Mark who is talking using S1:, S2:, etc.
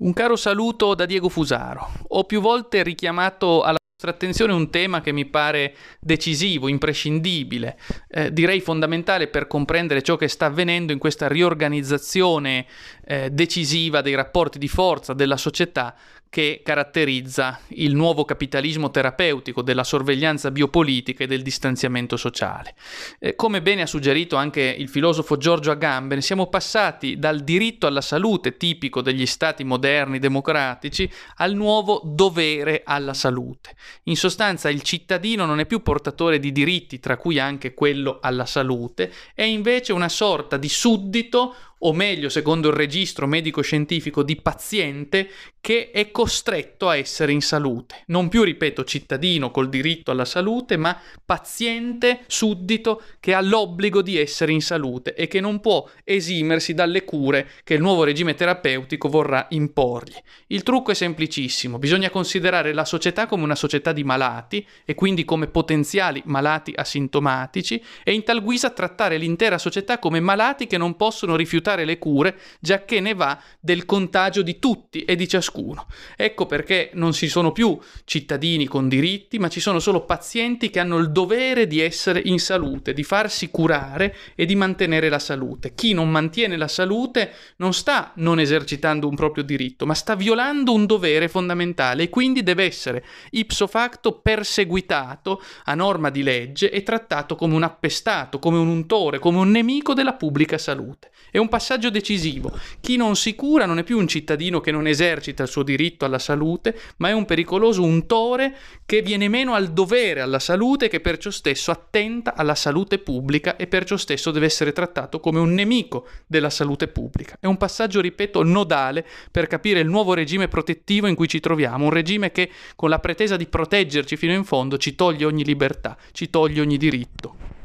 S1: Un caro saluto da Diego Fusaro. Ho più volte richiamato alla vostra attenzione un tema che mi pare decisivo, imprescindibile, eh, direi fondamentale per comprendere ciò che sta avvenendo in questa riorganizzazione eh, decisiva dei rapporti di forza della società che caratterizza il nuovo capitalismo terapeutico della sorveglianza biopolitica e del distanziamento sociale. Eh, come bene ha suggerito anche il filosofo Giorgio Agamben, siamo passati dal diritto alla salute tipico degli stati moderni democratici al nuovo dovere alla salute. In sostanza il cittadino non è più portatore di diritti, tra cui anche quello alla salute, è invece una sorta di suddito o meglio, secondo il registro medico-scientifico, di paziente che è costretto a essere in salute. Non più, ripeto, cittadino col diritto alla salute, ma paziente suddito che ha l'obbligo di essere in salute e che non può esimersi dalle cure che il nuovo regime terapeutico vorrà imporgli. Il trucco è semplicissimo, bisogna considerare la società come una società di malati e quindi come potenziali malati asintomatici e in tal guisa trattare l'intera società come malati che non possono rifiutare aiutare le cure, giacché ne va del contagio di tutti e di ciascuno. Ecco perché non ci sono più cittadini con diritti, ma ci sono solo pazienti che hanno il dovere di essere in salute, di farsi curare e di mantenere la salute. Chi non mantiene la salute non sta non esercitando un proprio diritto, ma sta violando un dovere fondamentale e quindi deve essere ipso facto perseguitato a norma di legge e trattato come un appestato, come un untore, come un nemico della pubblica salute. È un passaggio decisivo. Chi non si cura non è più un cittadino che non esercita il suo diritto alla salute, ma è un pericoloso untore che viene meno al dovere alla salute e che perciò stesso attenta alla salute pubblica e perciò stesso deve essere trattato come un nemico della salute pubblica. È un passaggio, ripeto, nodale per capire il nuovo regime protettivo in cui ci troviamo, un regime che con la pretesa di proteggerci fino in fondo ci toglie ogni libertà, ci toglie ogni diritto.